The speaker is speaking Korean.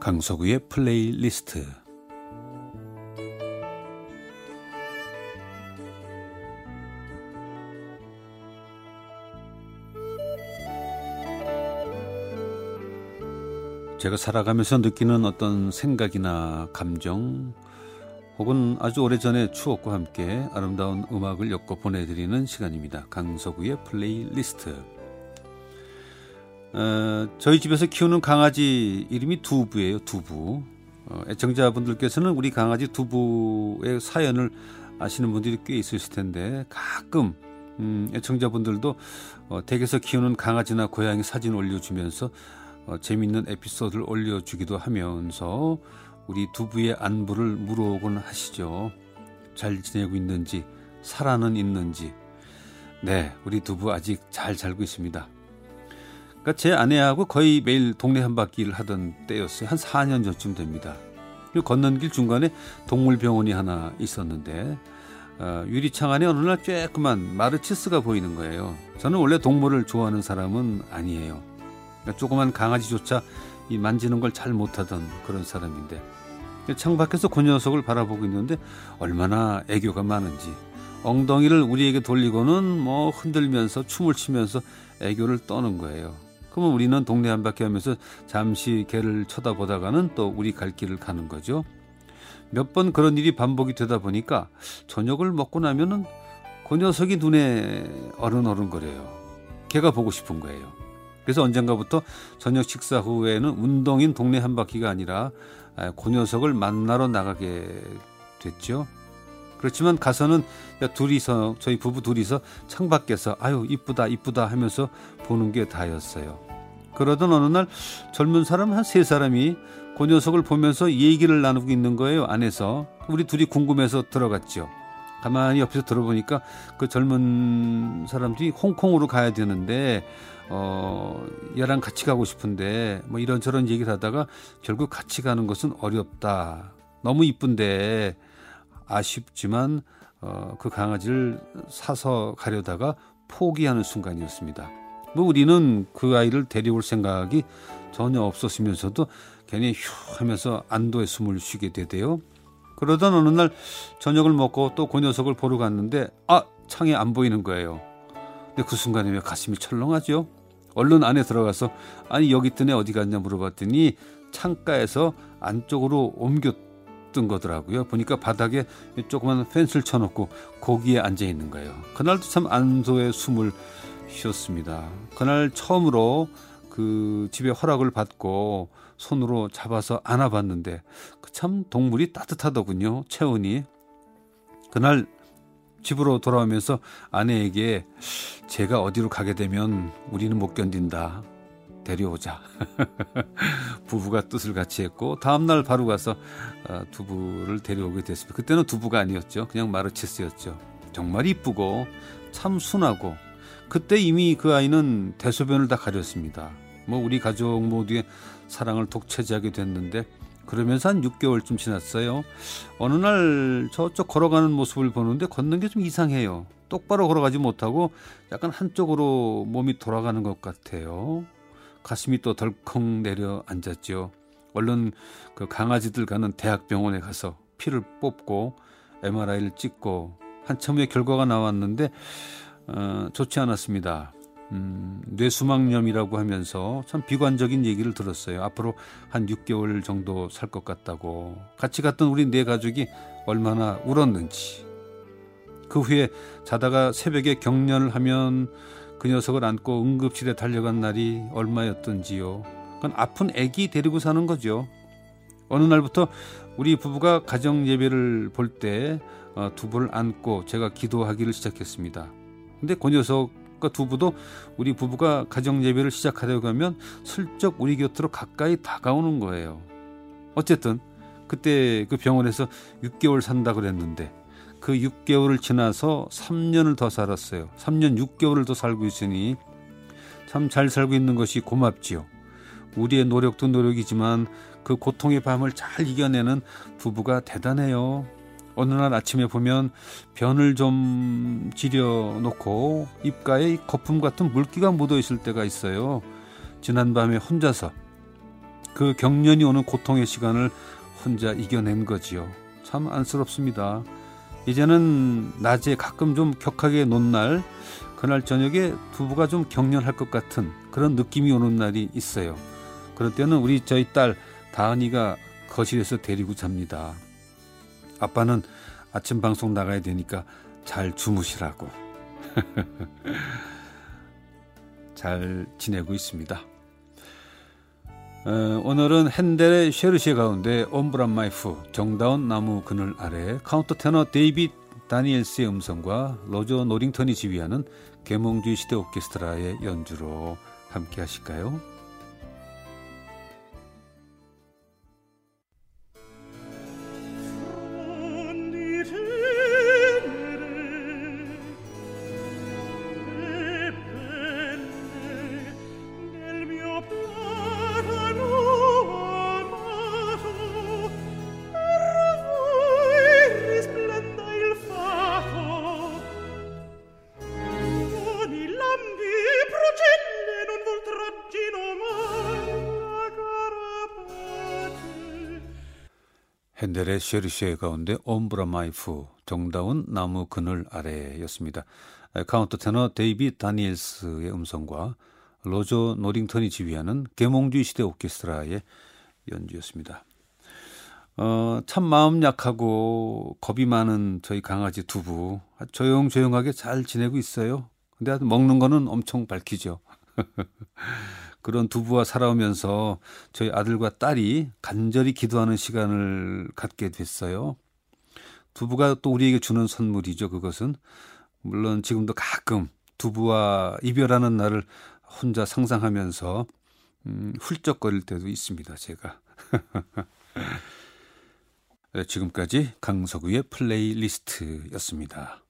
강석우의 플레이리스트 제가 살아가면서 느끼는 어떤 생각이나 감정 혹은 아주 오래전의 추억과 함께 아름다운 음악을 엮어 보내드리는 시간입니다. 강석우의 플레이리스트 어, 저희 집에서 키우는 강아지 이름이 두부예요. 두부. 어, 애청자분들께서는 우리 강아지 두부의 사연을 아시는 분들이 꽤 있으실 텐데 가끔 음, 애청자분들도 어, 댁에서 키우는 강아지나 고양이 사진 올려주면서 어, 재밌는 에피소드를 올려주기도 하면서 우리 두부의 안부를 물어오곤 하시죠. 잘 지내고 있는지, 살아는 있는지. 네, 우리 두부 아직 잘 살고 있습니다. 그러니까 제 아내하고 거의 매일 동네 한 바퀴를 하던 때였어요. 한 4년 전쯤 됩니다. 걷는 길 중간에 동물병원이 하나 있었는데 어, 유리창 안에 어느 날 쬐끄만 마르치스가 보이는 거예요. 저는 원래 동물을 좋아하는 사람은 아니에요. 그러니까 조그만 강아지조차 이 만지는 걸 잘 못하던 그런 사람인데 창 밖에서 그 녀석을 바라보고 있는데 얼마나 애교가 많은지 엉덩이를 우리에게 돌리고는 뭐 흔들면서 춤을 추면서 애교를 떠는 거예요. 그러면 우리는 동네 한 바퀴 하면서 잠시 개를 쳐다보다가는 또 우리 갈 길을 가는 거죠. 몇 번 그런 일이 반복이 되다 보니까 저녁을 먹고 나면은 그 녀석이 눈에 어른어른거려요. 개가 보고 싶은 거예요. 그래서 언젠가부터 저녁 식사 후에는 운동인 동네 한 바퀴가 아니라 그 녀석을 만나러 나가게 됐죠. 그렇지만 가서는 둘이서 저희 부부 둘이서 창밖에서 아유 이쁘다 이쁘다 하면서 보는 게 다였어요. 그러던 어느 날 젊은 사람 한 세 사람이 그 녀석을 보면서 얘기를 나누고 있는 거예요 안에서 우리 둘이 궁금해서 들어갔죠. 가만히 옆에서 들어보니까 그 젊은 사람들이 홍콩으로 가야 되는데 어 얘랑 같이 가고 싶은데 뭐 이런저런 얘기를 하다가 결국 같이 가는 것은 어렵다. 너무 이쁜데 아쉽지만 어, 그 강아지를 사서 가려다가 포기하는 순간이었습니다. 뭐 우리는 그 아이를 데려올 생각이 전혀 없었으면서도 괜히 휴 하면서 안도의 숨을 쉬게 되대요. 그러던 어느 날 저녁을 먹고 또 그 녀석을 보러 갔는데 아 창에 안 보이는 거예요. 근데 그 순간에 왜 가슴이 철렁하죠? 얼른 안에 들어가서 아니 여기 애 어디 갔냐 물어봤더니 창가에서 안쪽으로 옮겼 던 거더라고요. 보니까 바닥에 조그만 펜스를 쳐놓고 거기에 앉아 있는 거예요. 그날도 참 안도의 숨을 쉬었습니다. 그날 처음으로 그 집에 허락을 받고 손으로 잡아서 안아봤는데 그 참 동물이 따뜻하더군요. 체온이. 그날 집으로 돌아오면서 아내에게 제가 어디로 가게 되면 우리는 못 견딘다. 데려오자. 부부가 뜻을 같이 했고 다음날 바로 가서 어, 두부를 데려오게 됐습니다. 그때는 두부가 아니었죠. 그냥 마르체스였죠. 정말 이쁘고 참 순하고 그때 이미 그 아이는 대소변을 다 가렸습니다. 뭐 우리 가족 모두의 사랑을 독차지하게 됐는데 그러면서 한 6개월쯤 지났어요. 어느 날 저쪽 걸어가는 모습을 보는데 걷는 게 좀 이상해요. 똑바로 걸어가지 못하고 약간 한쪽으로 몸이 돌아가는 것 같아요. 가슴이 또 덜컥 내려 앉았죠. 얼른 그 강아지들 가는 대학병원에 가서 피를 뽑고 MRI를 찍고 한참 후에 결과가 나왔는데 어, 좋지 않았습니다. 음, 뇌수막염이라고 하면서 참 비관적인 얘기를 들었어요. 앞으로 한 6개월 정도 살 것 같다고. 같이 갔던 우리 네 가족이 얼마나 울었는지. 그 후에 자다가 새벽에 경련을 하면 그 녀석을 안고 응급실에 달려간 날이 얼마였던지요. 그건 아픈 아기 데리고 사는 거죠. 어느 날부터 우리 부부가 가정 예배를 볼때 어, 두부를 안고 제가 기도하기를 시작했습니다. 근데 그 녀석과 두부도 우리 부부가 가정 예배를 시작하려고 하면 슬쩍 우리 곁으로 가까이 다가오는 거예요. 어쨌든 그때 그 병원에서 6개월 산다 그랬는데 그 6개월을 지나서 3년을 더 살았어요. 3년 6개월을 더 살고 있으니 참 잘 살고 있는 것이 고맙지요. 우리의 노력도 노력이지만 그 고통의 밤을 잘 이겨내는 부부가 대단해요. 어느 날 아침에 보면 변을 좀 지려 놓고 입가에 거품 같은 물기가 묻어 있을 때가 있어요. 지난밤에 혼자서 그 경련이 오는 고통의 시간을 혼자 이겨낸 거지요. 참 안쓰럽습니다. 이제는 낮에 가끔 좀 격하게 논 날, 그날 저녁에 두부가 좀 격렬할 것 같은 그런 느낌이 오는 날이 있어요. 그럴 때는 우리 저희 딸 다은이가 거실에서 데리고 잡니다. 아빠는 아침 방송 나가야 되니까 잘 주무시라고. 잘 지내고 있습니다. 어, 오늘은 헨델의 세르세 가운데 Ombra mai fu 정다운 나무 그늘 아래 카운터 테너 데이빗 다니엘스의 음성과 로저 노링턴이 지휘하는 계몽주의 시대 오케스트라의 연주로 함께 하실까요? 헨델의 세르세 가운데 Ombra mai fu 정다운 나무 그늘 아래였습니다. 카운터 테너 데이빗 다니엘스의 음성과 로저 노링턴이 지휘하는 계몽주의 시대 오케스트라의 연주였습니다. 어, 참 마음 약하고 겁이 많은 저희 강아지 두부 조용조용하게 잘 지내고 있어요. 근데 먹는 거는 엄청 밝히죠. 그런 두부와 살아오면서 저희 아들과 딸이 간절히 기도하는 시간을 갖게 됐어요. 두부가 또 우리에게 주는 선물이죠, 그것은. 물론 지금도 가끔 두부와 이별하는 날을 혼자 상상하면서 음, 훌쩍거릴 때도 있습니다, 제가. 네, 지금까지 강석우의 플레이리스트였습니다.